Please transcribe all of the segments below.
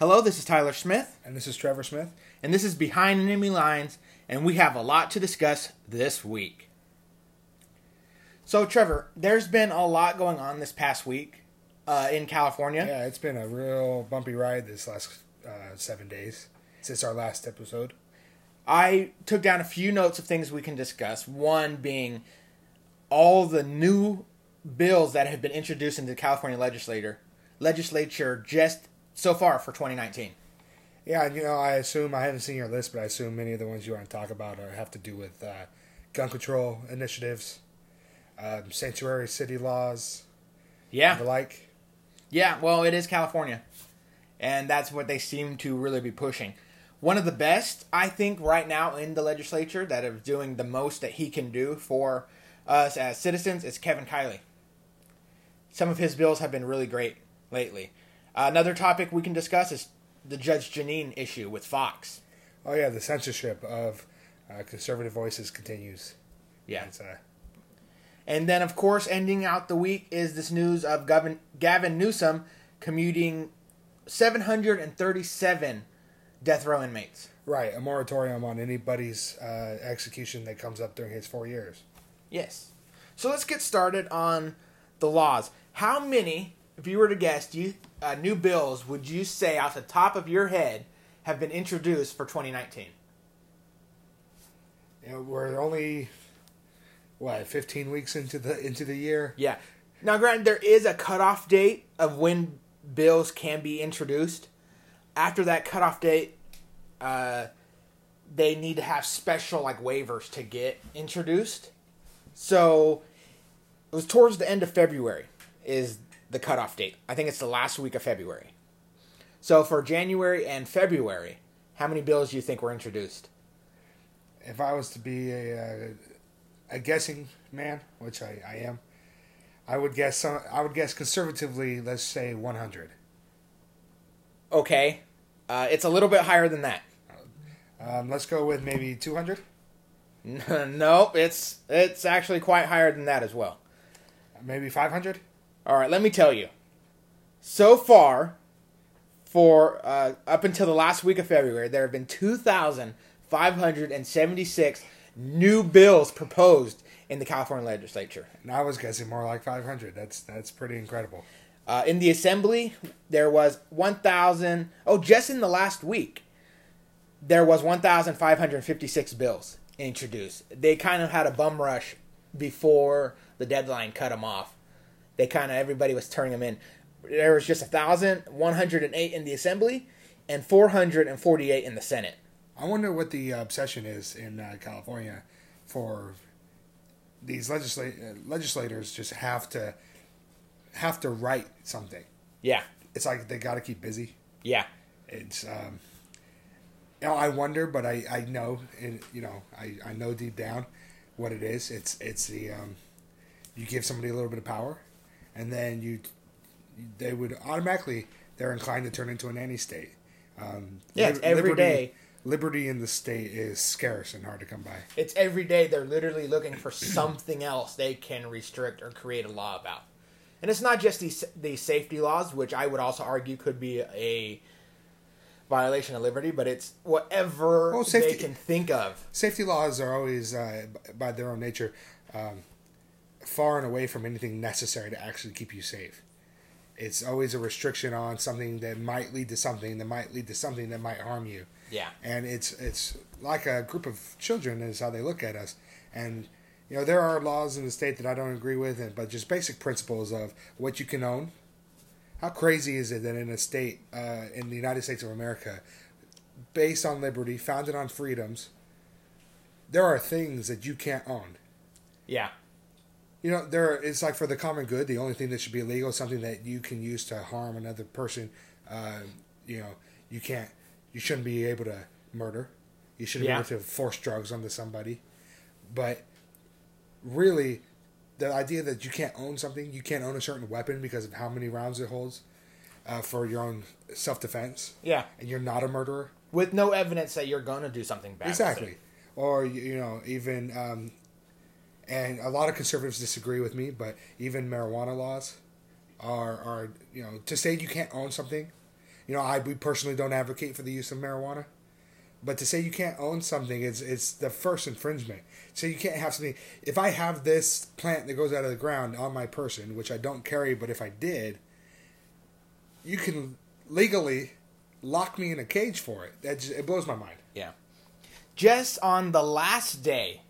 Hello, this is Tyler Smith, And this is Trevor Smith. and this is Behind Enemy Lines, and we have a lot to discuss this week. So, Trevor, there's been a lot going on this past week uh, in California. Yeah, it's been a real bumpy ride this last uh, seven days since our last episode. I took down a few notes of things we can discuss. One being all the new bills that have been introduced into the California legislature, legislature just so far for 2019. Yeah, you know, I assume I haven't seen your list, but I assume many of the ones you want to talk about are, have to do with uh, gun control initiatives, um, sanctuary city laws, Yeah, and the like. Yeah, well, it is California. And that's what they seem to really be pushing. One of the best, I think, right now in the legislature that is doing the most that he can do for us as citizens is Kevin Kiley. Some of his bills have been really great lately. Another topic we can discuss is the Judge Jeanine issue with Fox. Oh yeah, the censorship of uh, conservative voices continues. Yeah. Uh, And then, of course, ending out the week is this news of Gavin, Gavin Newsom commuting 737 death row inmates. right, a moratorium on anybody's uh, execution that comes up during his four years. Yes. So let's get started on the laws. How many, if you were to guess, do you, uh, new bills would you say off the top of your head have been introduced for 2019? You know, we're only what 15 weeks into the into the year. Yeah. Now, granted, there is a cutoff date of when bills can be introduced. After that cutoff date, uh, they need to have special like waivers to get introduced. So it was towards the end of February is the cutoff date. I think it's the last week of February. So for January and February, how many bills do you think were introduced? If I was to be a uh, a guessing man, which I, I am, I would guess some. I would guess conservatively, let's say 100. Okay, uh, it's a little bit higher than that. Um, let's go with maybe 200. nope, it's it's actually quite higher than that as well. Maybe 500. All right, let me tell you. So far, for uh, up until the last week of February, there have been 2,576 new bills proposed in the California legislature. And I was guessing more like 500. That's that's pretty incredible. Uh, in the assembly, there was 1,000. Oh, just in the last week, there was 1,556 bills introduced. They kind of had a bum rush before the deadline cut them off. They kind of everybody was turning them in. There was just 1,108 in the assembly and 448 in the Senate. I wonder what the obsession is in uh, California for these legisla- uh, legislators. Just have to have to write something. Yeah, It's like they got to keep busy. yeah, It's um, you know, I wonder, but I I know you know I I know deep down what it is. It's it's the um, you give somebody a little bit of power, and then you they would automatically they're inclined to turn into a nanny state. Um, Yeah, it's every liberty, day. Liberty in the state is scarce and hard to come by. it's every day they're literally looking for something else they can restrict or create a law about. And it's not just these these safety laws, which I would also argue could be a violation of liberty, but it's whatever Well, they safety- can think of. Safety laws are always, uh, by their own nature, um, far and away from anything necessary to actually keep you safe. It's always a restriction on something that might lead to something that might lead to something that might harm you. Yeah. And it's it's like a group of children is how they look at us. And you know there are laws in the state that I don't agree with, and but just basic principles of what you can own. How crazy is it that in a state uh, in the United States of America, based on liberty, founded on freedoms, there are things that you can't own. Yeah. You know, there it's like for the common good. The only thing that should be illegal is something that you can use to harm another person. Uh, you know, you can't, you shouldn't be able to murder. You shouldn't Yeah. be able to force drugs onto somebody. But really, the idea that you can't own something, you can't own a certain weapon because of how many rounds it holds uh, for your own self defense, Yeah. and you're not a murderer. With no evidence that you're going to do something bad. Exactly. Or you you know even um, and a lot of conservatives disagree with me, but even marijuana laws are are you know to say you can't own something. You know, I we personally don't advocate for the use of marijuana, but to say you can't own something is it's the first infringement. So you can't have something. If I have this plant that goes out of the ground on my person, which I don't carry, but if I did, you can legally lock me in a cage for it. That just, it blows my mind. Yeah. Just on the last day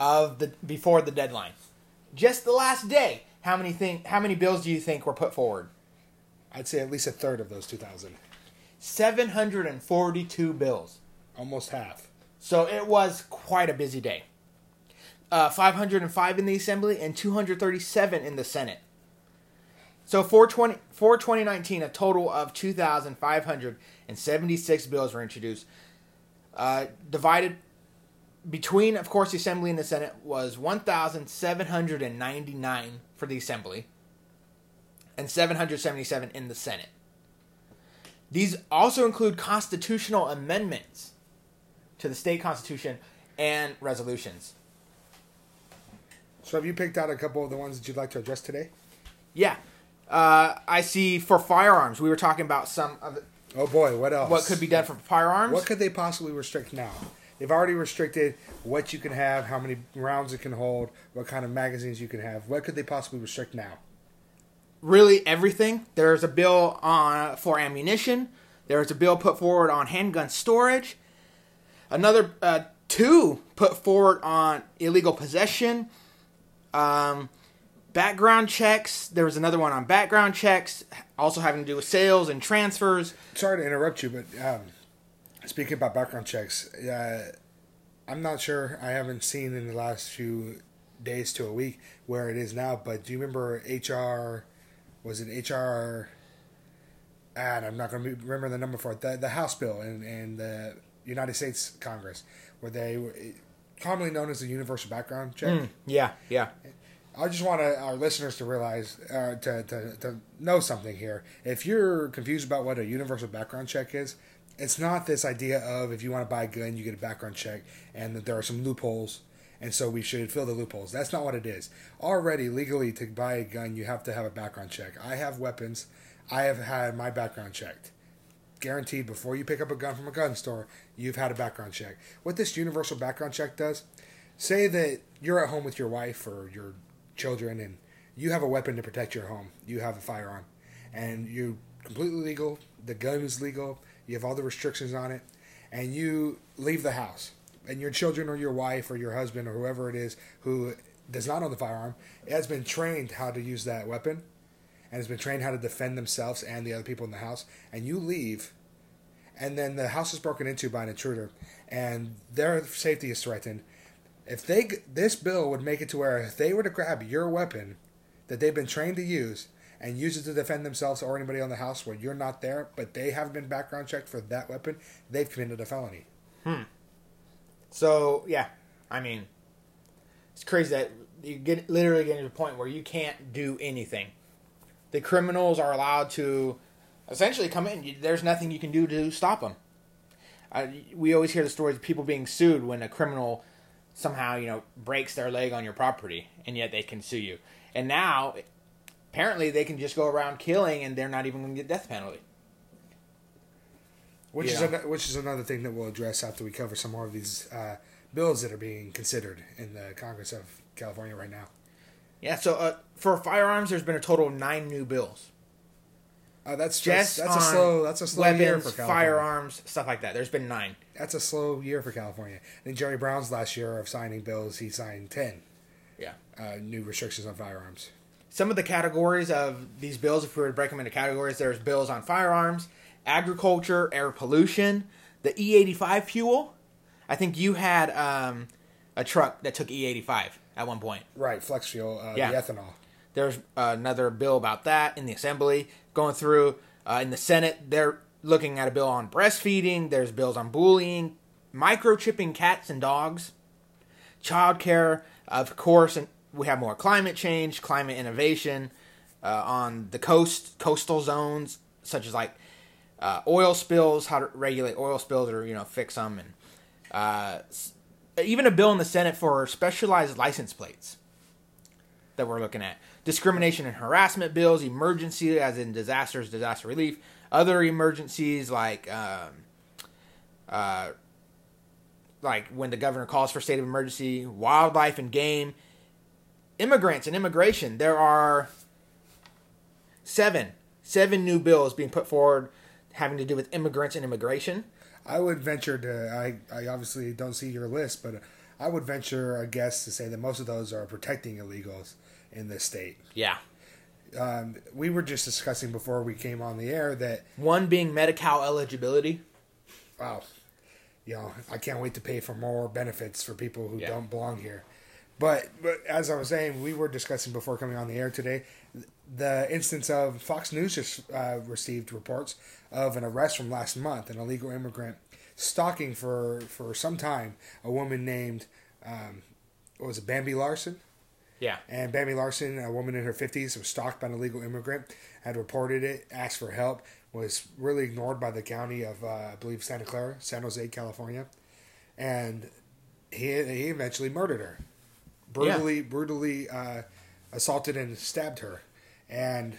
of the before the deadline, just the last day, how many think how many bills do you think were put forward? I'd say at least a third of those two thousand, Seven hundred and forty-two bills. almost half. So it was quite a busy day. Uh, 505 in the Assembly and 237 in the Senate. So for, 20, for 2019, a total of 2,576 bills were introduced. Uh, divided between, of course, the Assembly and the Senate was 1,799 for the Assembly and 777 in the Senate. These also include constitutional amendments to the state constitution and resolutions. So have you picked out a couple of the ones that you'd like to address today? Yeah. Uh, I see for firearms, we were talking about some of the, Oh boy, what else? what could be done for firearms. What could they possibly restrict now? They've already restricted what you can have, how many rounds it can hold, what kind of magazines you can have. What could they possibly restrict now? really everything. There's a bill on for ammunition. There's a bill put forward on handgun storage. Another uh, two put forward on illegal possession. Um, background checks. There was another one on background checks, also having to do with sales and transfers. Sorry to interrupt you, but um, speaking about background checks, uh, I'm not sure. I haven't seen in the last few days to a week where it is now. But do you remember HR? Was it HR? And I'm not going to remember the number for it. The, the House bill in, in the United States Congress, where they were commonly known as the universal background check. Yeah, yeah. I just want our listeners to realize, uh, to, to, to know something here. If you're confused about what a universal background check is, it's not this idea of if you want to buy a gun, you get a background check, and that there are some loopholes, and so we should fill the loopholes. That's not what it is. Already, legally, to buy a gun, you have to have a background check. I have weapons. I have had my background checked. Guaranteed, before you pick up a gun from a gun store, you've had a background check. What this universal background check does, say that you're at home with your wife or your children and you have a weapon to protect your home. You have a firearm. And you're completely legal. The gun is legal. You have all the restrictions on it. And you leave the house. And your children or your wife or your husband or whoever it is who does not own the firearm has been trained how to use that weapon and has been trained how to defend themselves and the other people in the house. And you leave and then the house is broken into by an intruder and their safety is threatened if they this bill would make it to where if they were to grab your weapon that they've been trained to use and use it to defend themselves or anybody on the house where you're not there but they have been background checked for that weapon they've committed a felony So yeah, I mean, it's crazy that you get literally getting to the point where you can't do anything. The criminals are allowed to essentially come in. There's nothing you can do to stop them. Uh, we always hear the stories of people being sued when a criminal somehow you know breaks their leg on your property, and yet they can sue you. And now, apparently, they can just go around killing, and they're not even going to get death penalty. which is Yeah. ano- which is another thing that we'll address after we cover some more of these uh, bills that are being considered in the Congress of California right now. Yeah. So uh, for firearms, there's been a total of nine new bills. Uh, that's Just that's, that's a slow that's a slow year for California. firearms, stuff like that. There's been nine. That's a slow year for California. I think Jerry Brown's last year of signing bills, he signed ten Yeah. uh, new restrictions on firearms. Some of the categories of these bills, if we were to break them into categories, there's bills on firearms, agriculture, air pollution, the E85 fuel. I think you had um, a truck that took E85 at one point. Right, flex fuel, uh, Yeah. the ethanol. There's another bill about that in the assembly going through. Uh, in the Senate, they're looking at a bill on breastfeeding. There's bills on bullying, microchipping cats and dogs, childcare, of course, and we have more climate change, climate innovation uh, on the coast, coastal zones, such as like uh, oil spills, how to regulate oil spills or you know fix them, and uh, even a bill in the Senate for specialized license plates that we're looking at. Discrimination and harassment bills, emergency as in disasters, disaster relief, Other emergencies like um, uh, like when the governor calls for state of emergency, wildlife and game, immigrants and immigration. There are seven seven new bills being put forward having to do with immigrants and immigration. I would venture to. I, I obviously don't see your list, but I would venture a guess to say that most of those are protecting illegals in this state. Yeah. Um, we were just discussing before we came on the air that One being Medi-Cal eligibility. wow, you know, I can't wait to pay for more benefits for people who Yeah. don't belong here. But but as I was saying, we were discussing before coming on the air today, the instance of Fox News just uh, received reports of an arrest from last month, an illegal immigrant stalking for for some time a woman named um, what was it, Bambi Larson. Yeah. And Bambi Larson, a woman in her 50s, was stalked by an illegal immigrant, had reported it, asked for help, was really ignored by the county of, uh, I believe, Santa Clara, San Jose, California. And he, he eventually murdered her. Brutally, brutally uh, assaulted and stabbed her. And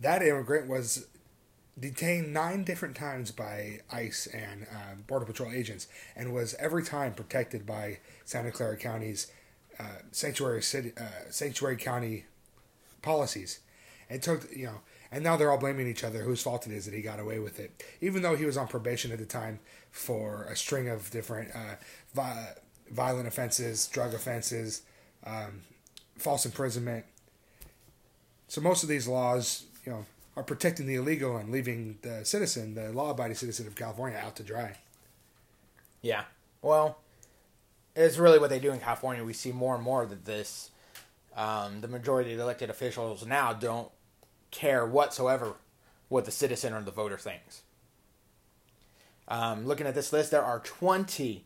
that immigrant was detained nine different times by ICE and uh, Border Patrol agents, and was every time protected by Santa Clara County's uh, sanctuary city, uh, sanctuary county policies. It took you know, and now they're all blaming each other whose fault it is that he got away with it, even though he was on probation at the time for a string of different uh, vi- violent offenses, drug offenses, um, false imprisonment. So most of these laws, you know, are protecting the illegal and leaving the citizen, the law-abiding citizen of California, out to dry. Yeah. Well, it's really what they do in California. We see more and more that this, um, the majority of the elected officials now don't care whatsoever what the citizen or the voter thinks. Um, looking at this list, there are 20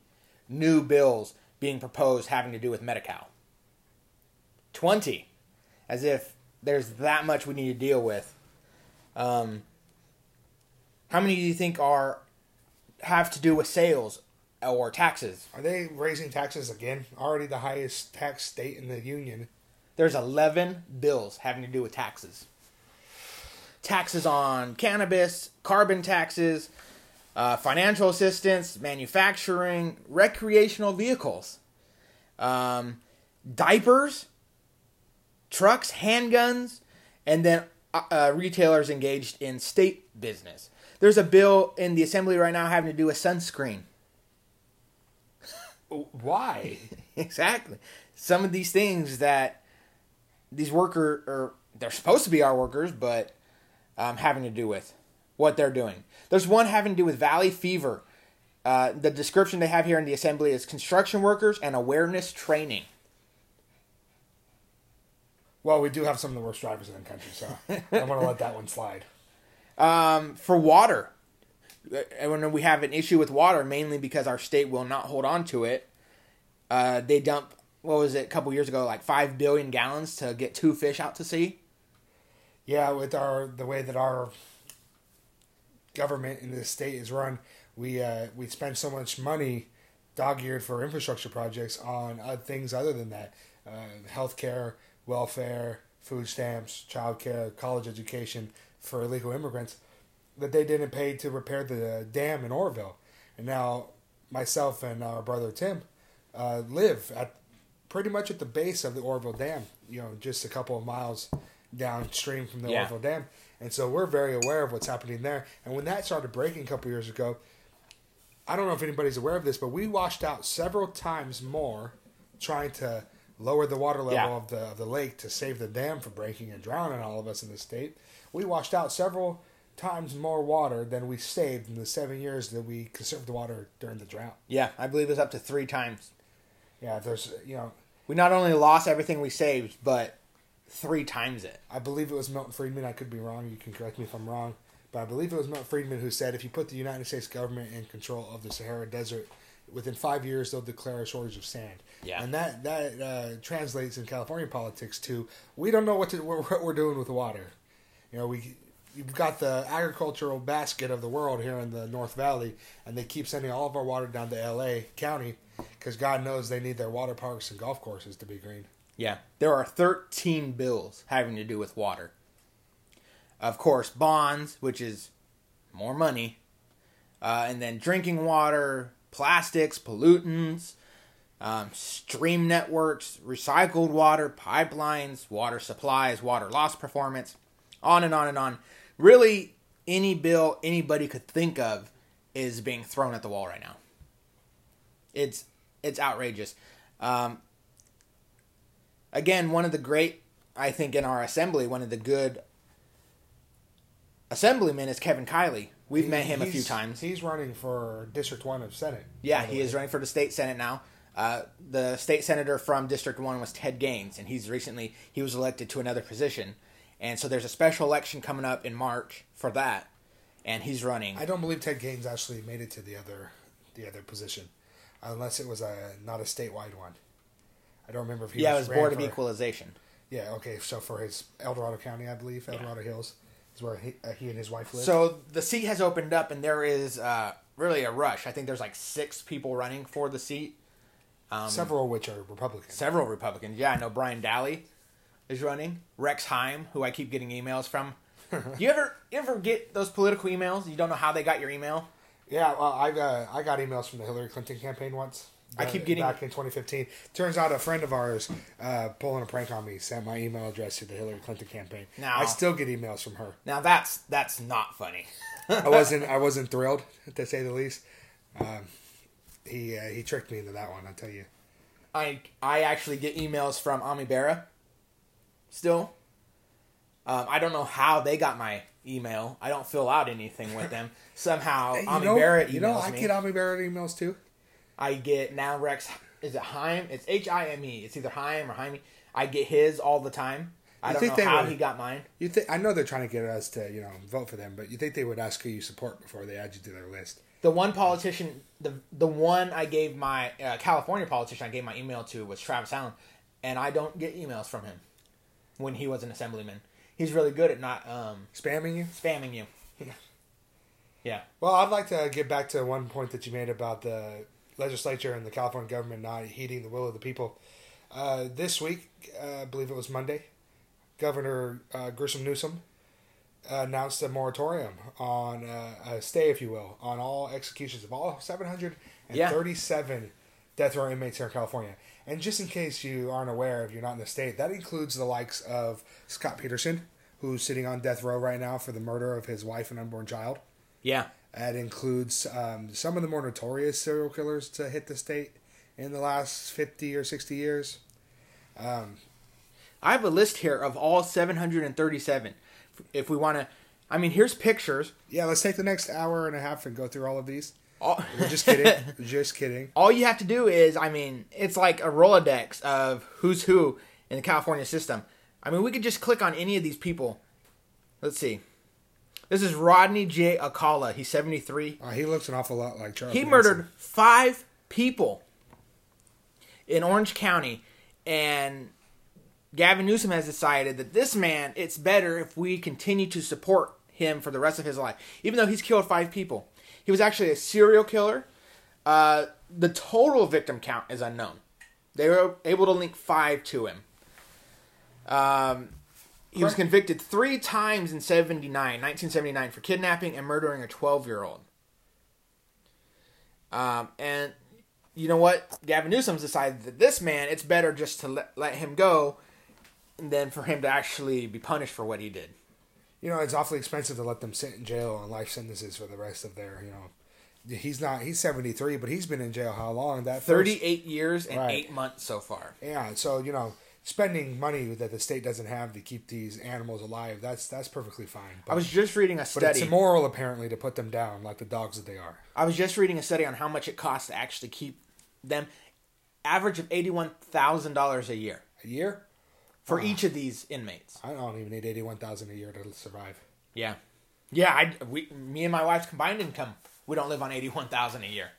new bills being proposed having to do with Medi-Cal. 20. As if there's that much we need to deal with. Um, how many do you think are have to do with sales or taxes? Are they raising taxes again? Already the highest tax state in the union. There's 11 bills having to do with taxes. Taxes on cannabis, carbon taxes, uh, financial assistance, manufacturing, recreational vehicles, um, diapers, trucks, handguns, and then uh, uh, retailers engaged in state business. There's a bill in the assembly right now having to do with sunscreen. Why? exactly. Some of these things that these worker or they're supposed to be our workers, but um, having to do with what they're doing. There's one having to do with valley fever. Uh, the description they have here in the assembly is construction workers and awareness training. Well, we do have some of the worst drivers in the country, so I'm going to let that one slide. Um, for water, Uh, when we have an issue with water, mainly because our state will not hold on to it, uh, they dump what was it a couple years ago, like five billion gallons to get two fish out to sea. Yeah, with our the way that our government in this state is run, we uh, we spend so much money dog-eared for infrastructure projects on uh, things other than that, uh, healthcare, welfare, food stamps, childcare, college education for illegal immigrants that they didn't pay to repair the dam in Oroville, and now myself and our brother Tim uh, live at pretty much at the base of the Oroville Dam. You know, just a couple of miles downstream from the Yeah. Oroville Dam, and so we're very aware of what's happening there. And when that started breaking a couple years ago, I don't know if anybody's aware of this, but we washed out several times more trying to lower the water level Yeah. of the of the lake to save the dam from breaking and drowning all of us in the state. We washed out several times more water than we saved in the seven years that we conserved the water during the drought. Yeah, I believe it's up to three times. Yeah, there's you know, We not only lost everything we saved, but three times it. I believe it was Milton Friedman. I could be wrong. You can correct me if I'm wrong, but I believe it was Milton Friedman who said if you put the United States government in control of the Sahara Desert, within five years they'll declare a shortage of sand. Yeah. and that that uh, translates in California politics to we don't know what to what we're doing with water. You know, we you've got the agricultural basket of the world here in the North Valley, and they keep sending all of our water down to L.A. County because God knows they need their water parks and golf courses to be green. Yeah. There are 13 bills having to do with water. Of course, bonds, which is more money. Uh, and then drinking water, plastics, pollutants, um, stream networks, recycled water, pipelines, water supplies, water loss performance, on and on and on. Really, any bill anybody could think of is being thrown at the wall right now. It's it's outrageous. Um, again, one of the great, I think, in our assembly, one of the good assemblymen is Kevin Kiley. We've He- met him a few times. He's running for District One of Senate. Yeah, he way. is running for the state senate now. Uh, the state senator from District One was Ted Gaines, and he's recently he was elected to another position, and so there's a special election coming up in March for that, and he's running. I don't believe Ted Gaines actually made it to the other the other position, unless it was a not a statewide one. I don't remember if he yeah, it was was Board of for- Equalization. Yeah, okay. So for his El Dorado County, I believe El Dorado Hills is where he, uh, he and his wife live. So the seat has opened up, and there is uh, really a rush. I think there's like six people running for the seat. Um, several of which are Republicans. several Republicans. Yeah, I know Brian Dahle is running. Rex Hime, who I keep getting emails from. you ever you ever get those political emails? You don't know how they got your email. Yeah, well, I uh, I got emails from the Hillary Clinton campaign once. I keep getting- back in 2015. Turns out a friend of ours uh, pulling a prank on me sent my email address to the Hillary Clinton campaign. Now- I still get emails from her. Now that's that's not funny. I wasn't I wasn't thrilled to say the least. Um, he uh, he tricked me into that one. I tell you. I I actually get emails from Ami Bera. Still, um, I don't know how they got my email. I don't fill out anything with them. Somehow, You Ami know, Bera emails you know, I me. get Ami Bera emails too. I get now Rex. Is it Hime? It's H I M E. It's either Heim or Jaime. I get his all the time. I You don't think know they how would- he got mine. You think I know they're trying to get us to you know vote for them, but you think they would ask who you support before they add you to their list? The one politician, the the one I gave my uh, California politician I gave my email to was Travis Allen, and I don't get emails from him when he was an assemblyman. He's really good at not um, Spamming you? spamming you. Yeah. Well, I'd like to get back to one point that you made about the legislature and the California government not heeding the will of the people. Uh, this week, uh, I believe it was Monday, Governor uh, Grissom Newsom announced a moratorium on uh, a stay, if you will, on all executions of all 737 death row inmates here in California. And just in case you aren't aware, if you're not in the state, that includes the likes of Scott Peterson, who's sitting on death row right now for the murder of his wife and unborn child. Yeah. That includes um, some of the more notorious serial killers to hit the state in the last 50 or 60 years. Um, I have a list here of all 737. If we want to, I mean, here's pictures. yeah, let's take the next hour and a half and go through all of these. All, just kidding. just kidding. all you have to do is, I mean, it's like a Rolodex of who's who in the California system. I mean, we could just click on any of these people. Let's see. This is Rodney J. Alcala. He's 73. Uh, he looks an awful lot like Charles He Manson. murdered five people in Orange County, and Gavin Newsom has decided that this man, it's better if we continue to support him for the rest of his life, even though he's killed five people. He was actually a serial killer. Uh, the total victim count is unknown. They were able to link five to him. Um, he was convicted three times in 79, 1979 for kidnapping and murdering a 12 year old. Um, and you know what? Gavin Newsom's decided that this man, it's better just to let, let him go than for him to actually be punished for what he did. You know, it's awfully expensive to let them sit in jail on life sentences for the rest of their, you know. He's not, he's 73, but he's been in jail how long? That first- 38 years and Right. eight months so far. Yeah, so, you know, spending money that the state doesn't have to keep these animals alive, that's that's perfectly fine. But, I was just reading a study. but it's immoral, apparently, to put them down like the dogs that they are. I was just reading a study on how much it costs to actually keep them. Average of $81,000 a year A year? for each of these inmates. I don't even need 81000 a year to survive. Yeah, yeah. I we me and my wife's combined income we don't live on eighty one thousand a year,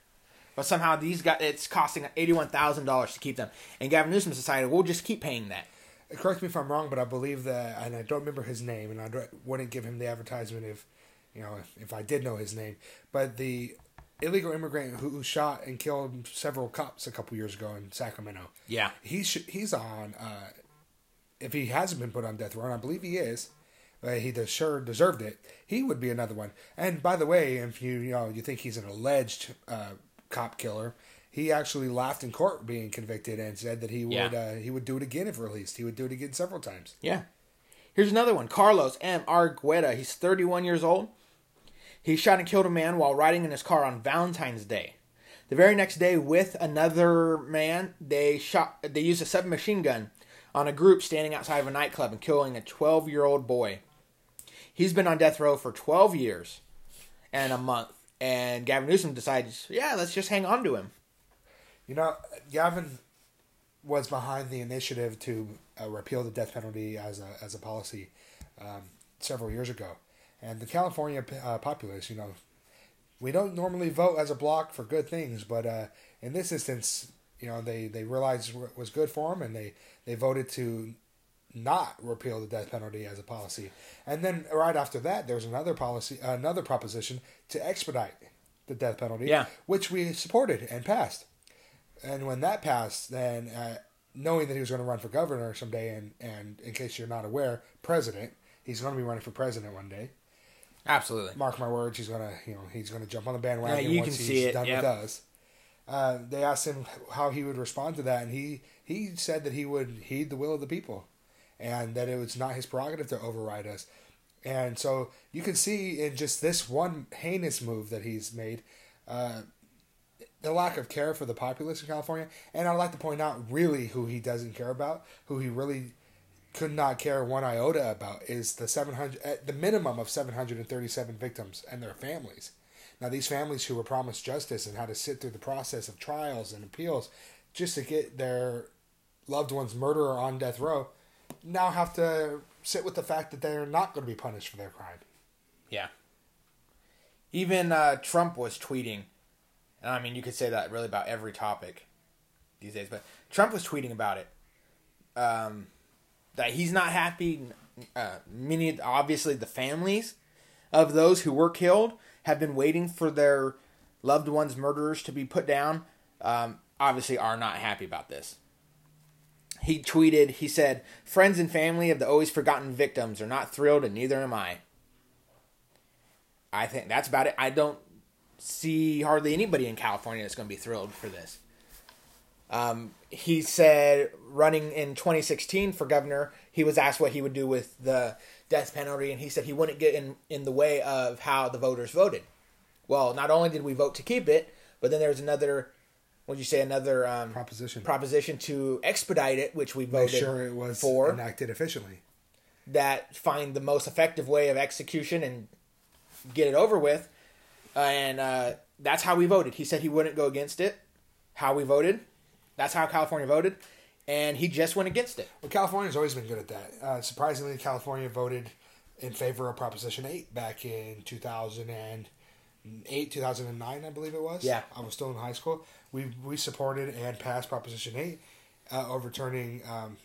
but somehow these guys it's costing eighty one thousand dollars to keep them. And Gavin Newsom decided we'll just keep paying that. Correct me if I'm wrong, but I believe that, and I don't remember his name, and I wouldn't give him the advertisement if, you know, if, if I did know his name. But the illegal immigrant who, who shot and killed several cops a couple years ago in Sacramento, Yeah, he sh- he's on. Uh, if he hasn't been put on death row, and I believe he is, uh, he sure deserved it. He would be another one. And by the way, if you you know you think he's an alleged uh, cop killer, he actually laughed in court being convicted and said that he would uh, he would do it again if released. He would do it again several times. Yeah. Here's another one. Carlos M. Argueta. He's 31 years old. He shot and killed a man while riding in his car on Valentine's Day. The very next day, with another man, they shot. They used a submachine gun on a group standing outside of a nightclub and killing a 12 year old boy. He's been on death row for 12 years and a month. And Gavin Newsom decides, yeah, let's just hang on to him. You know, Gavin was behind the initiative to uh, repeal the death penalty as a as a policy um, several years ago, and the California uh, populace, you know, we don't normally vote as a block for good things, but uh, in this instance, you know, they they realized what was good for them, and they they voted to not repeal the death penalty as a policy. And then right after that, there's another policy, another proposition to expedite the death penalty, Yeah. which we supported and passed. And when that passed, then uh, knowing that he was going to run for governor someday, and, and in case you're not aware, president, he's going to be running for president one day. Absolutely. Mark my words, he's going to you know he's going to jump on the bandwagon Yeah, you once can he's see it, done yep. with us. Uh, they asked him how he would respond to that, and he he said that he would heed the will of the people, and that it was not his prerogative to override us. And so you can see in just this one heinous move that he's made, uh, the lack of care for the populace in California. And I'd like to point out really who he doesn't care about, who he really could not care one iota about, is the seven hundred, at the minimum of seven hundred and thirty-seven victims and their families. Now, these families who were promised justice and had to sit through the process of trials and appeals just to get their loved one's murderer on death row, now have to sit with the fact that they're not going to be punished for their crime. Yeah. Even uh, Trump was tweeting, and I mean, you could say that really about every topic these days, but Trump was tweeting about it. Um, that he's not happy. Uh, many, obviously, the families of those who were killed have been waiting for their loved ones' murderers to be put down. Um, obviously, are not happy about this. He tweeted, he said, Friends and family of the always forgotten victims are not thrilled, and neither am I. I think that's about it. I don't see hardly anybody in California that's going to be thrilled for this. Um, he said running in 2016 for governor, he was asked what he would do with the death penalty, and he said he wouldn't get in, in the way of how the voters voted. Well, not only did we vote to keep it, but then there was another, would you say, another um, Proposition. proposition to expedite it, which we Make voted sure it was for enacted efficiently. that find the most effective way of execution and get it over with. Uh, and uh, that's how we voted. He said he wouldn't go against it. How we voted. That's how California voted. And he just went against it. Well, California's always been good at that. Uh, surprisingly, California voted in favor of Proposition 8 back in 2008, 2009, I believe it was. Yeah. I was still in high school. We, we supported and passed Proposition 8, uh, overturning um,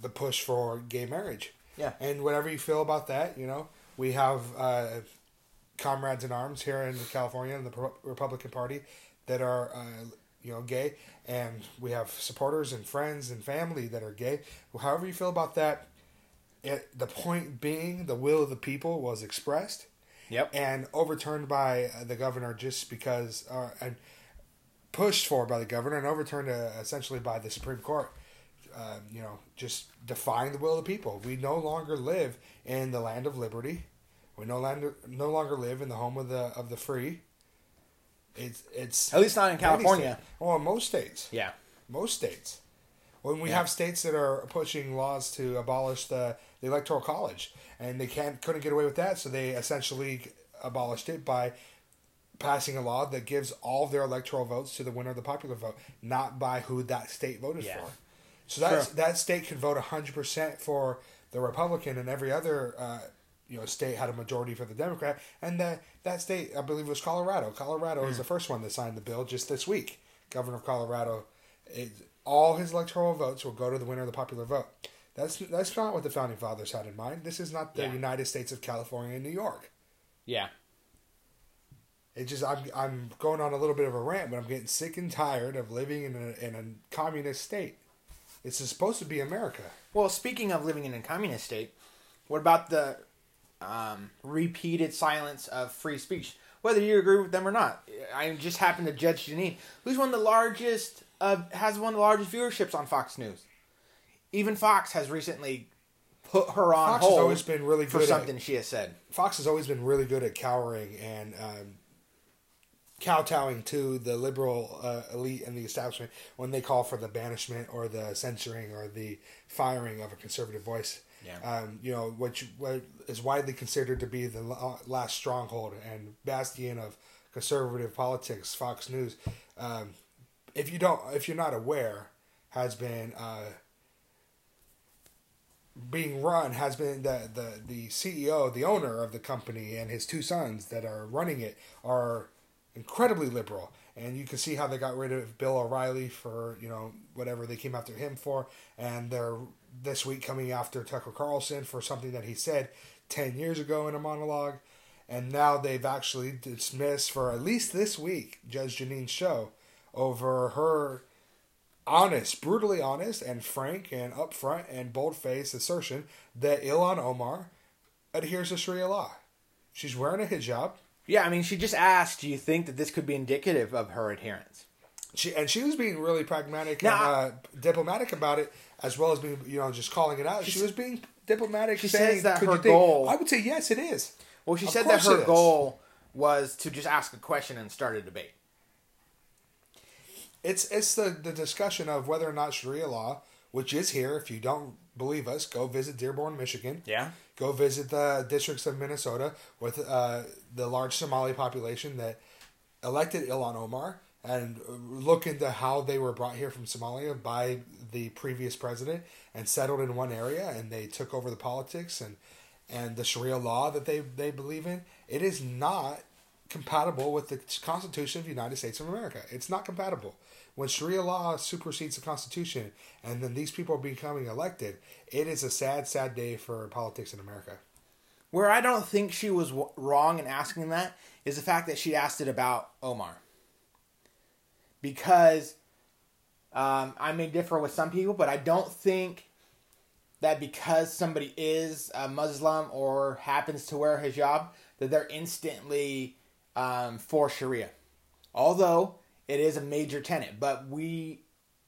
the push for gay marriage. Yeah. And whatever you feel about that, you know, we have uh, comrades in arms here in California in the Pro- Republican Party that are, uh, you know, gay, and we have supporters and friends and family that are gay. However you feel about that, it, the point being, the will of the people was expressed Yep. and overturned by uh, the governor just because, uh, and pushed for by the governor and overturned uh, essentially by the Supreme Court. Uh, you know, just defying the will of the people. We no longer live in the land of liberty. We no longer no longer live in the home of the of the free. It's it's At least not in California. Well, most states, Yeah. most states. When we Yeah. have states that are pushing laws to abolish the, the electoral college, and they can't couldn't get away with that, so they essentially abolished it by passing a law that gives all of their electoral votes to the winner of the popular vote, not by who that state voted Yeah. for. So that Sure. that state could vote hundred percent for the Republican, and every other uh, you know state had a majority for the Democrat. And that that state, I believe, was Colorado. Colorado Hmm. is the first one that signed the bill just this week. Governor of Colorado, it, all his electoral votes will go to the winner of the popular vote. That's that's not what the founding fathers had in mind. This is not the Yeah. United States of California and New York. Yeah. It just I'm I'm going on a little bit of a rant, but I'm getting sick and tired of living in a in a communist state. It's supposed to be America. Well, speaking of living in a communist state, What about the um, repeated silence of free speech? Whether you agree with them or not, I just happen to judge Jeanine, who's one of the largest, uh, has one of the largest viewerships on Fox News. Even Fox has recently put her on Fox has hold always been really for good at- something she has said. Fox has always been really good at cowering and um, kowtowing to the liberal uh, elite and the establishment when they call for the banishment or the censoring or the firing of a conservative voice. Yeah. Um, you know you, what is widely considered to be the last stronghold and bastion of conservative politics. Fox News, um, if you don't, if you're not aware, has been uh, being run has been the, the the CEO, the owner of the company, and his two sons that are running it are incredibly liberal. And you can see how they got rid of Bill O'Reilly for you know whatever they came after him for, and they're this week coming after Tucker Carlson for something that he said ten years ago in a monologue, and now they've actually dismissed for at least this week Judge Jeanine's show over her honest, brutally honest, and frank and upfront and bold faced assertion that Ilhan Omar adheres to Sharia law. She's wearing a hijab. Yeah, I mean, she just asked, "Do you think that this could be indicative of her adherence?" She and she was being really pragmatic Now, and uh, diplomatic about it, as well as being you know just calling it out. She, was being diplomatic. she saying, says that "Could her you think-" goal- I would say yes, it is. Well, she Of said that her goal was to just ask a question and start a debate. It's it's the, the discussion of whether or not Sharia law, which is here. If you don't believe us, go visit Dearborn, Michigan. Yeah. Go visit the districts of Minnesota with uh, the large Somali population that elected Ilhan Omar, and look into how they were brought here from Somalia by the previous president and settled in one area, and they took over the politics and and the Sharia law that they they believe in. It is not compatible with the Constitution of the United States of America. It's not compatible. When Sharia law supersedes the Constitution and then these people are becoming elected, it is a sad, sad day for politics in America. Where I don't think she was w- wrong in asking that is the fact that she asked it about Omar. Because um, I may differ with some people, but I don't think that because somebody is a Muslim or happens to wear hijab, that they're instantly um, for Sharia. Although it is a major tenet, but we,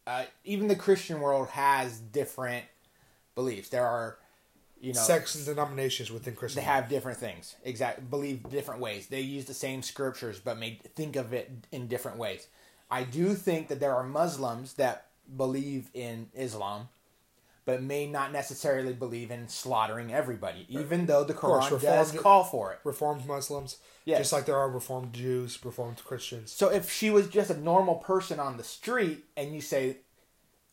uh, even the Christian world has different beliefs. There are, you know, Sects and denominations within Christian. they have different things. Exactly, believe different ways. They use the same scriptures, but may think of it in different ways. I do think that there are Muslims that believe in Islam, but may not necessarily believe in slaughtering everybody, even though the course, Quran does call for it. Reformed Muslims, Yes. just like there are Reformed Jews, Reformed Christians. So if she was just a normal person on the street, and you say,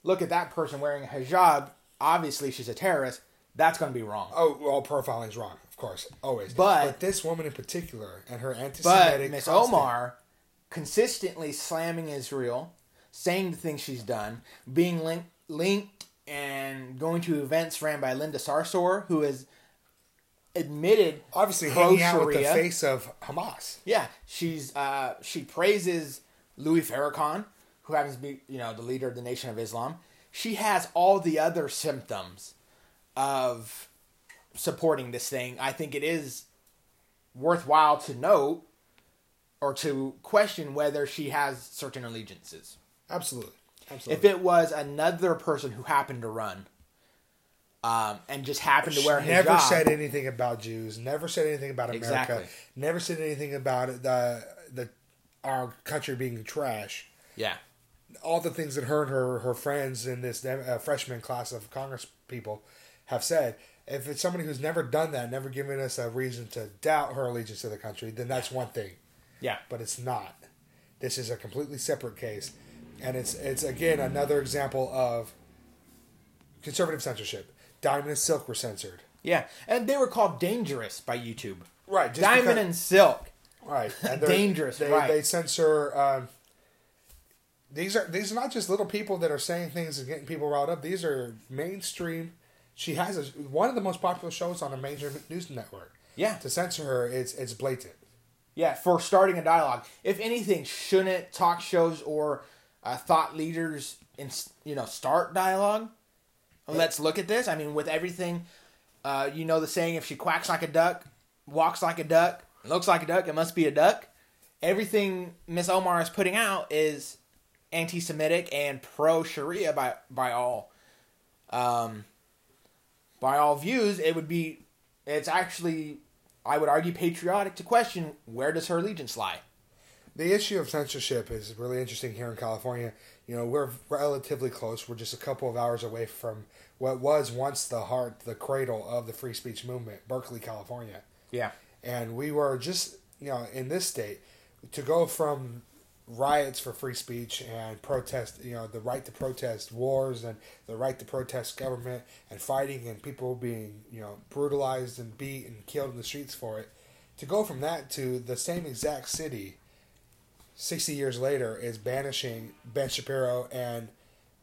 "Look at that person wearing a hijab," obviously she's a terrorist. That's going to be wrong. Oh, well, profiling is wrong, of course, always. But- this woman in particular and her anti-Semitic Miss Omar consistently slamming Israel, saying the things she's done, being linked, linked and going to events ran by Linda Sarsour, who has admitted obviously hanging out with the face of Hamas. Yeah, she's uh, she praises Louis Farrakhan, who happens to be you know the leader of the Nation of Islam. She has all the other symptoms of supporting this thing. I think it is worthwhile to note or to question whether she has certain allegiances. Absolutely, If it was another person who happened to run um, and just happened to wear a never said anything about Jews. Never said anything about America. Exactly. Never said anything about the the our country being trash. yeah, all the things that her and her, her friends in this uh, freshman class of Congress people have said. If it's somebody who's never done that, never given us a reason to doubt her allegiance to the country, then that's one thing. yeah. But it's not. This is a completely separate case, and it's it's again another example of conservative censorship. Diamond and Silk were censored. Yeah, and they were called dangerous by YouTube. Right, just Diamond because- and Silk. Right, and Dangerous, They, right. they censor. Um, these are these are not just little people that are saying things and getting people riled up. These are mainstream. She has a, one of the most popular shows on a major news network. Yeah. To censor her, it's it's blatant. Yeah, for starting a dialogue. If anything, shouldn't talk shows or uh, thought leaders, in, you know, start dialogue? Let's look at this. I mean, with everything Uh, you know the saying: if she quacks like a duck, walks like a duck, looks like a duck, it must be a duck. Everything Miss Omar is putting out is anti-Semitic and pro-Sharia by by all, um, by all views. It would be, it's actually, I would argue, patriotic to question where does her allegiance lie. The issue of censorship is really interesting here in California. You know, we're relatively close. We're just a couple of hours away from what was once the heart, the cradle of the free speech movement, Berkeley, California. Yeah. And we were just, you know, in this state, to go from riots for free speech and protest, you know, the right to protest wars and the right to protest government and fighting and people being, you know, brutalized and beat and killed in the streets for it, to go from that to the same exact city 60 years later is banishing Ben Shapiro and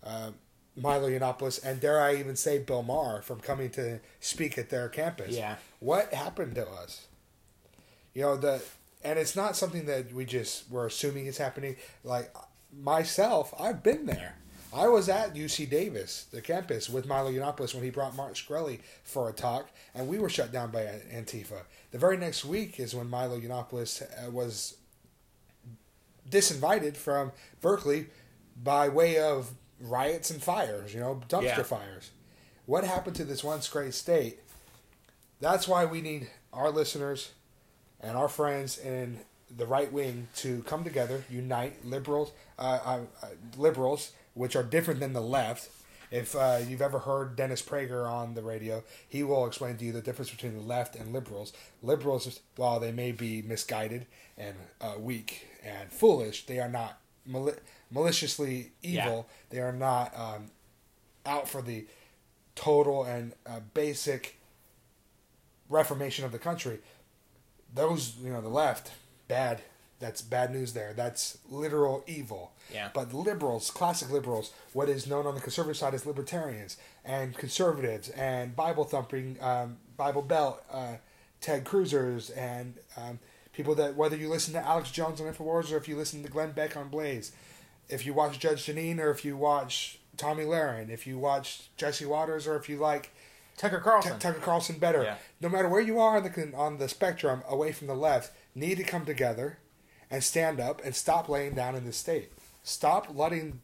uh, Milo Yiannopoulos and dare I even say Bill Maher from coming to speak at their campus. Yeah. What happened to us? You know, the and it's not something that we just were assuming is happening. Like myself, I've been there. I was at UC Davis, the campus, with Milo Yiannopoulos when he brought Mark Shkreli for a talk, and we were shut down by Antifa. The very next week is when Milo Yiannopoulos uh, was disinvited from Berkeley by way of riots and fires, you know, dumpster Yeah. fires. What happened to this once great state? That's why we need our listeners and our friends in the right wing to come together, unite liberals, uh, uh, uh, liberals, which are different than the left. If uh, you've ever heard Dennis Prager on the radio, he will explain to you the difference between the left and liberals. Liberals, while they may be misguided and uh, weak and foolish, they are not mali- maliciously evil. They are not um, out for the total and uh, basic reformation of the country. Those, you know, the left, bad. That's bad news there. That's literal evil. Yeah. But liberals, classic liberals, what is known on the conservative side as libertarians and conservatives and Bible thumping, um, Bible belt, uh, Ted Cruzers, and um, people that, whether you listen to Alex Jones on InfoWars or if you listen to Glenn Beck on Blaze, if you watch Judge Jeanine or if you watch Tomi Lahren, if you watch Jesse Watters or if you like Tucker Carlson. T- Tucker Carlson better. Yeah. No matter where you are on the on the spectrum, away from the left, need to come together and stand up and stop laying down in this state. Stop letting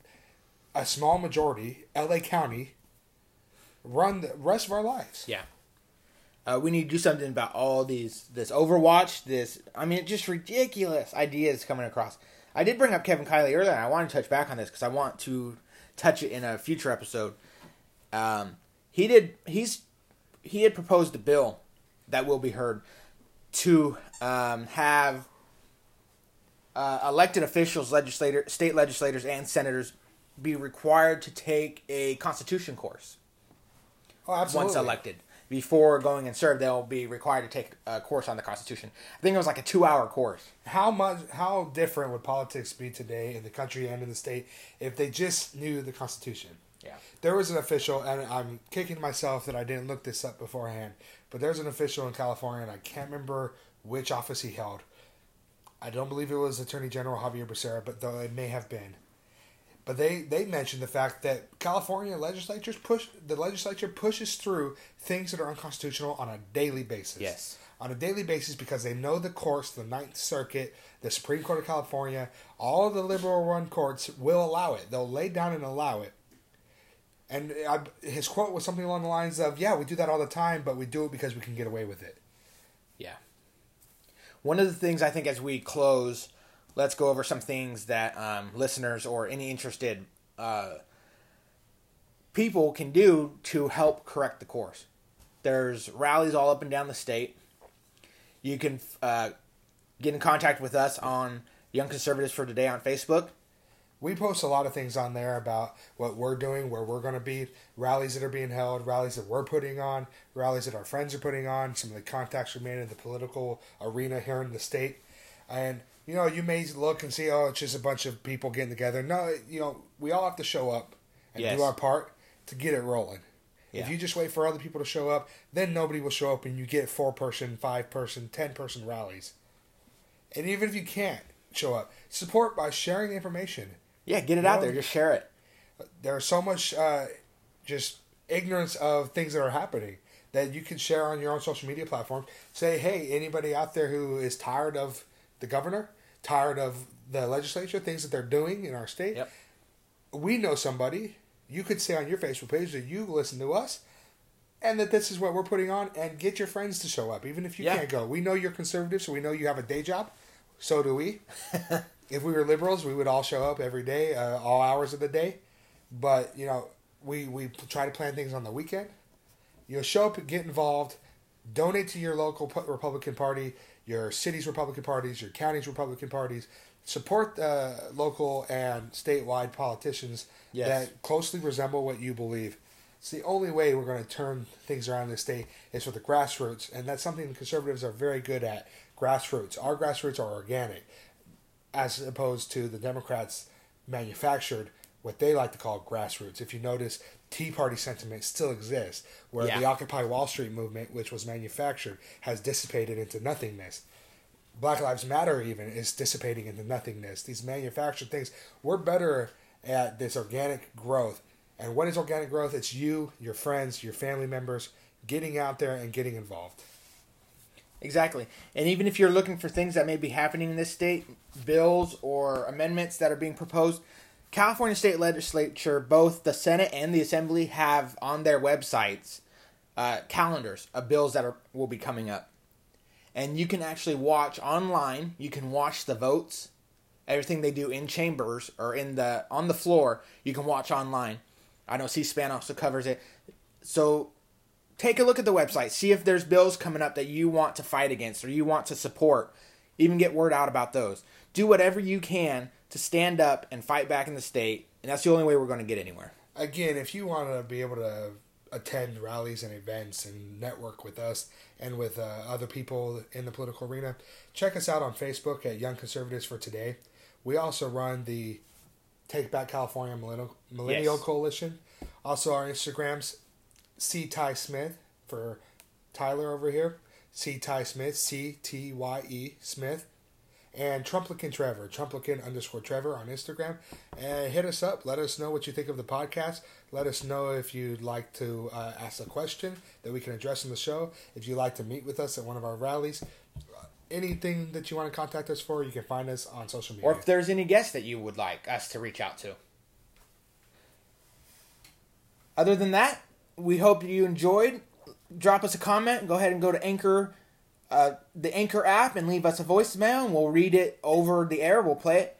a small majority, L.A. County, run the rest of our lives. Yeah. Uh, we need to do something about all these this Overwatch. This I mean, just ridiculous ideas coming across. I did bring up Kevin Kiley earlier, and I want to touch back on this because I want to touch it in a future episode. Um, he did. He's he had proposed a bill that will be heard to um, have uh, elected officials, legislator, state legislators, and senators be required to take a constitution course Oh, absolutely. once elected. Before going and serve, they'll be required to take a course on the Constitution. I think it was like a two-hour course. How much? How different would politics be today in the country and in the state if they just knew the Constitution? Yeah. There was an official, and I'm kicking myself that I didn't look this up beforehand. But there's an official in California, and I can't remember which office he held. I don't believe it was Attorney General Xavier Becerra, but though it may have been. But they, they mentioned the fact that California legislatures push the legislature pushes through things that are unconstitutional on a daily basis. Yes. On a daily basis because they know the courts, the Ninth Circuit, the Supreme Court of California, all of the liberal run courts will allow it. They'll lay down and allow it. And I, his quote was something along the lines of, "Yeah, we do that all the time, but we do it because we can get away with it." Yeah. One of the things I think as we close, let's go over some things that um, listeners or any interested uh, people can do to help correct the course. There's rallies all up and down the state. You can uh, get in contact with us on Young Conservatives for Today on Facebook. We post a lot of things on there about what we're doing, where we're going to be, rallies that are being held, rallies that we're putting on, rallies that our friends are putting on, some of the contacts we made in the political arena here in the state. And, you know, you may look and see, oh, it's just a bunch of people getting together. No, you know, we all have to show up and Yes. do our part to get it rolling. Yeah. If you just wait for other people to show up, then nobody will show up and you get four person, five person, ten person rallies. And even if you can't show up, support by sharing the information Yeah, get it out No. there. Just share it. there's so much uh, just ignorance of things that are happening that you can share on your own social media platform. Say, hey, anybody out there who is tired of the governor, tired of the legislature, things that they're doing in our state, Yep. we know somebody. You could say on your Facebook page that you listen to us and that this is what we're putting on and get your friends to show up, even if you Yeah. can't go. We know you're conservative, so we know you have a day job. So do we. if we were liberals, we would all show up every day, uh, all hours of the day. But, you know, we, we try to plan things on the weekend. You know, show up, get involved, donate to your local Republican Party, your city's Republican parties, your county's Republican parties. Support uh, local and statewide politicians Yes. that closely resemble what you believe. It's the only way we're going to turn things around in this state is with the grassroots, and that's something the conservatives are very good at. Grassroots. Our grassroots are organic, as opposed to the Democrats manufactured what they like to call grassroots. If you notice, Tea Party sentiment still exists, where Yeah. the Occupy Wall Street movement, which was manufactured, has dissipated into nothingness. Black Lives Matter even is dissipating into nothingness. These manufactured things. We're better at this organic growth. And what is organic growth? It's you, your friends, your family members getting out there and getting involved. Exactly. And even if you're looking for things that may be happening in this state, bills or amendments that are being proposed, California state legislature, both the Senate and the Assembly, have on their websites uh, calendars of bills that are will be coming up, and you can actually watch online. You can watch the votes, everything they do in chambers or in the on the floor. You can watch online. I know C-SPAN also covers it. So take a look at the website. See if there's bills coming up that you want to fight against or you want to support. Even get word out about those. Do whatever you can to stand up and fight back in the state, and that's the only way we're going to get anywhere. Again, if you want to be able to attend rallies and events and network with us and with uh, other people in the political arena, check us out on Facebook at Young Conservatives for Today. We also run the Take Back California Millennial, Millennial Yes. Coalition. Also, our Instagrams, C. Ty Smith for Tyler over here, C. Ty Smith, C T Y E Smith, and Trumplican Trevor, Trumplican underscore Trevor on Instagram. And hit us up. Let us know what you think of the podcast. Let us know if you'd like to uh, ask a question that we can address in the show. If you'd like to meet with us at one of our rallies, anything that you want to contact us for, you can find us on social media. Or if there's any guests that you would like us to reach out to. Other than that, we hope you enjoyed. Drop us a comment. Go ahead and go to Anchor, uh, the Anchor app, and leave us a voicemail, and we'll read it over the air. We'll play it.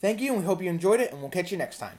Thank you, and we hope you enjoyed it, and we'll catch you next time.